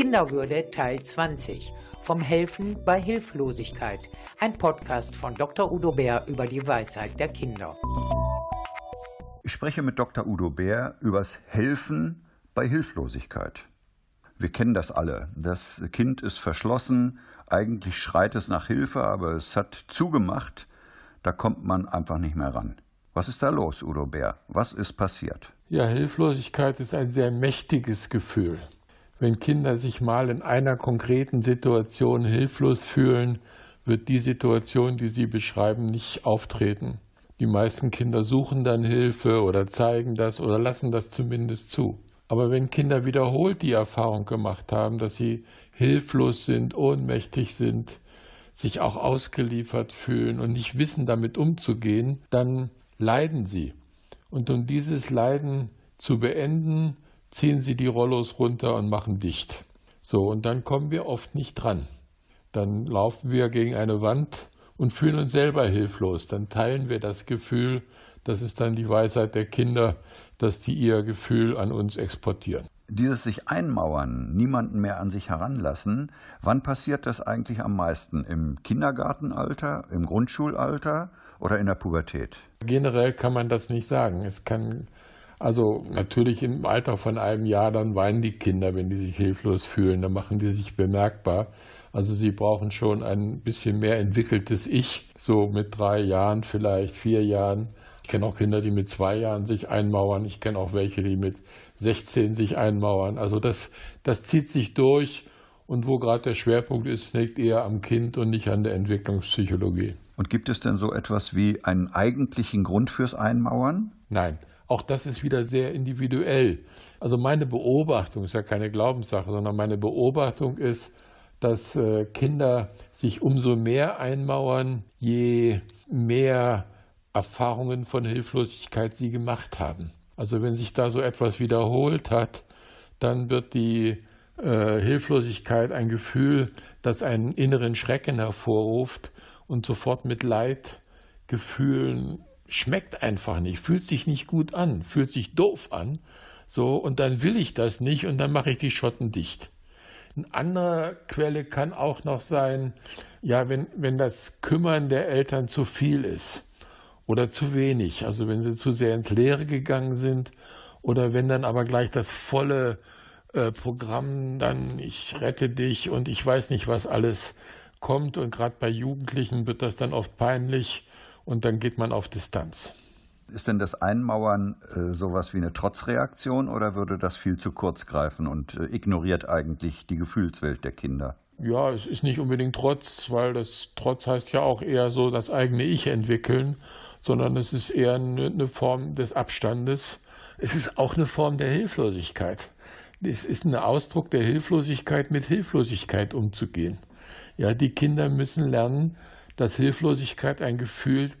Kinderwürde Teil 20. Vom Helfen bei Hilflosigkeit. Ein Podcast von Dr. Udo Bär über die Weisheit der Kinder. Ich spreche mit Dr. Udo Bär übers Helfen bei Hilflosigkeit. Wir kennen das alle. Das Kind ist verschlossen, eigentlich schreit es nach Hilfe, aber es hat zugemacht. Da kommt man einfach nicht mehr ran. Was ist da los, Udo Bär? Was ist passiert? Ja, Hilflosigkeit ist ein sehr mächtiges Gefühl. Wenn Kinder sich mal in einer konkreten Situation hilflos fühlen, wird die Situation, die sie beschreiben, nicht auftreten. Die meisten Kinder suchen dann Hilfe oder zeigen das oder lassen das zumindest zu. Aber wenn Kinder wiederholt die Erfahrung gemacht haben, dass sie hilflos sind, ohnmächtig sind, sich auch ausgeliefert fühlen und nicht wissen, damit umzugehen, dann leiden sie. Und um dieses Leiden zu beenden, ziehen sie die Rollos runter und machen dicht. So, und dann kommen wir oft nicht dran. Dann laufen wir gegen eine Wand und fühlen uns selber hilflos. Dann teilen wir das Gefühl, das ist dann die Weisheit der Kinder, dass die ihr Gefühl an uns exportieren. Dieses sich einmauern, niemanden mehr an sich heranlassen, wann passiert das eigentlich am meisten? Im Kindergartenalter, im Grundschulalter oder in der Pubertät? Generell kann man das nicht sagen. Es kann also natürlich im Alter von einem Jahr, dann weinen die Kinder, wenn die sich hilflos fühlen, dann machen die sich bemerkbar. Also sie brauchen schon ein bisschen mehr entwickeltes Ich, so mit drei Jahren, vielleicht vier Jahren. Ich kenne auch Kinder, die mit zwei Jahren sich einmauern. Ich kenne auch welche, die mit 16 sich einmauern. Also das, das zieht sich durch. Und wo gerade der Schwerpunkt ist, liegt eher am Kind und nicht an der Entwicklungspsychologie. Und gibt es denn so etwas wie einen eigentlichen Grund fürs Einmauern? Nein, auch das ist wieder sehr individuell. Also meine Beobachtung ist ja keine Glaubenssache, sondern meine Beobachtung ist, dass äh, Kinder sich umso mehr einmauern, je mehr Erfahrungen von Hilflosigkeit sie gemacht haben. Also wenn sich da so etwas wiederholt hat, dann wird die äh, Hilflosigkeit ein Gefühl, das einen inneren Schrecken hervorruft und sofort mit Leidgefühlen schmeckt einfach nicht, fühlt sich nicht gut an, fühlt sich doof an. So, und dann will ich das nicht und dann mache ich die Schotten dicht. Eine andere Quelle kann auch noch sein, ja, wenn, wenn das Kümmern der Eltern zu viel ist oder zu wenig, also wenn sie zu sehr ins Leere gegangen sind oder wenn dann aber gleich das volle äh, Programm dann ich rette dich und ich weiß nicht was alles kommt und gerade bei Jugendlichen wird das dann oft peinlich und dann geht man auf Distanz. Ist denn das Einmauern äh, sowas wie eine Trotzreaktion oder würde das viel zu kurz greifen und äh, ignoriert eigentlich die Gefühlswelt der Kinder? Ja, es ist nicht unbedingt Trotz, weil das Trotz heißt ja auch eher so das eigene Ich entwickeln, sondern es ist eher eine, eine Form des Abstandes. Es ist auch eine Form der Hilflosigkeit. Es ist ein Ausdruck der Hilflosigkeit, mit Hilflosigkeit umzugehen. Ja, die Kinder müssen lernen, dass Hilflosigkeit ein Gefühl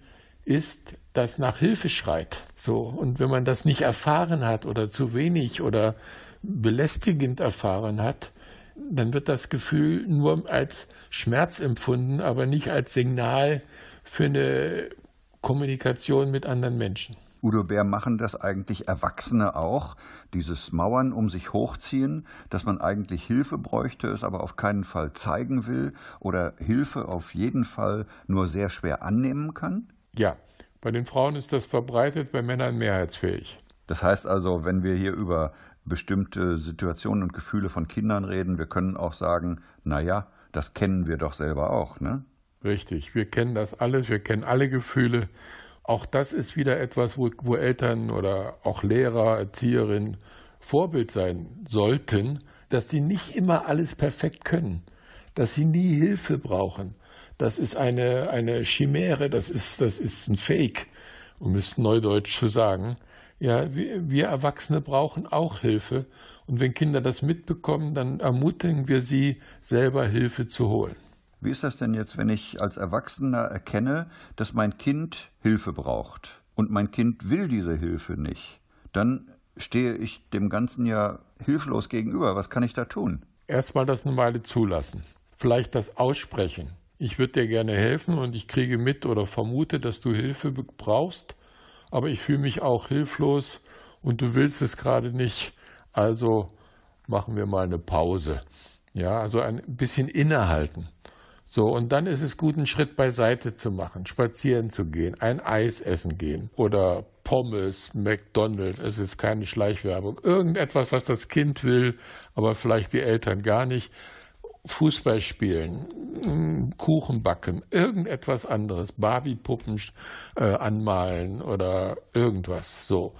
ist, das nach Hilfe schreit. So. Und wenn man das nicht erfahren hat oder zu wenig oder belästigend erfahren hat, dann wird das Gefühl nur als Schmerz empfunden, aber nicht als Signal für eine Kommunikation mit anderen Menschen. Udo Bär, machen das eigentlich Erwachsene auch, dieses Mauern um sich hochziehen, dass man eigentlich Hilfe bräuchte, es aber auf keinen Fall zeigen will oder Hilfe auf jeden Fall nur sehr schwer annehmen kann? Ja, bei den Frauen ist das verbreitet, bei Männern mehrheitsfähig. Das heißt also, wenn wir hier über bestimmte Situationen und Gefühle von Kindern reden, wir können auch sagen, na ja, das kennen wir doch selber auch, ne? Richtig, wir kennen das alles, wir kennen alle Gefühle auch das ist wieder etwas, wo, wo Eltern oder auch Lehrer, Erzieherinnen Vorbild sein sollten, dass die nicht immer alles perfekt können, dass sie nie Hilfe brauchen. Das ist eine, eine Chimäre, das ist, das ist ein Fake, um es neudeutsch zu sagen. Ja, wir, wir Erwachsene brauchen auch Hilfe. Und wenn Kinder das mitbekommen, dann ermutigen wir sie, selber Hilfe zu holen. Wie ist das denn jetzt, wenn ich als Erwachsener erkenne, dass mein Kind Hilfe braucht und mein Kind will diese Hilfe nicht? Dann stehe ich dem Ganzen ja hilflos gegenüber. Was kann ich da tun? Erstmal das eine Weile zulassen. Vielleicht das Aussprechen. Ich würde dir gerne helfen und ich kriege mit oder vermute, dass du Hilfe brauchst, aber ich fühle mich auch hilflos und du willst es gerade nicht. Also machen wir mal eine Pause. Ja, also ein bisschen innehalten. So, und dann ist es gut, einen Schritt beiseite zu machen, spazieren zu gehen, ein Eis essen gehen oder Pommes, McDonald's, es ist keine Schleichwerbung, irgendetwas, was das Kind will, aber vielleicht die Eltern gar nicht. Fußball spielen, mm, Kuchen backen, irgendetwas anderes, Barbie-Puppen äh, anmalen oder irgendwas, so,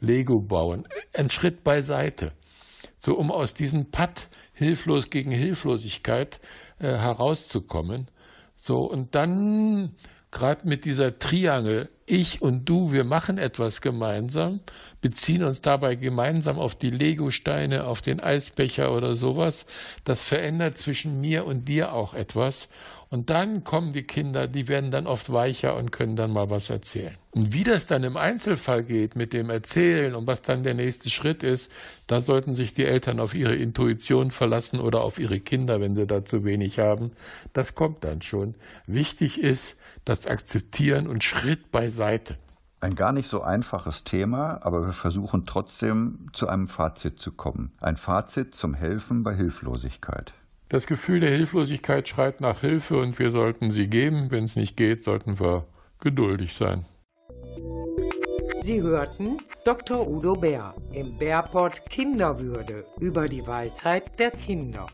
Lego bauen, ein Schritt beiseite, so um aus diesem Patt hilflos gegen Hilflosigkeit äh, herauszukommen. So, und dann gerade mit dieser Triangel, ich und du, wir machen etwas gemeinsam, beziehen uns dabei gemeinsam auf die Legosteine, auf den Eisbecher oder sowas. Das verändert zwischen mir und dir auch etwas. Und dann kommen die Kinder, die werden dann oft weicher und können dann mal was erzählen. Und wie das dann im Einzelfall geht mit dem Erzählen und was dann der nächste Schritt ist, da sollten sich die Eltern auf ihre Intuition verlassen oder auf ihre Kinder, wenn sie da zu wenig haben. Das kommt dann schon. Wichtig ist das Akzeptieren und Schritt beiseite. Ein gar nicht so einfaches Thema, aber wir versuchen trotzdem zu einem Fazit zu kommen. Ein Fazit zum Helfen bei Hilflosigkeit. Das Gefühl der Hilflosigkeit schreit nach Hilfe und wir sollten sie geben. Wenn es nicht geht, sollten wir geduldig sein. Sie hörten Dr. Udo Bär im Bärport Kinderwürde über die Weisheit der Kinder.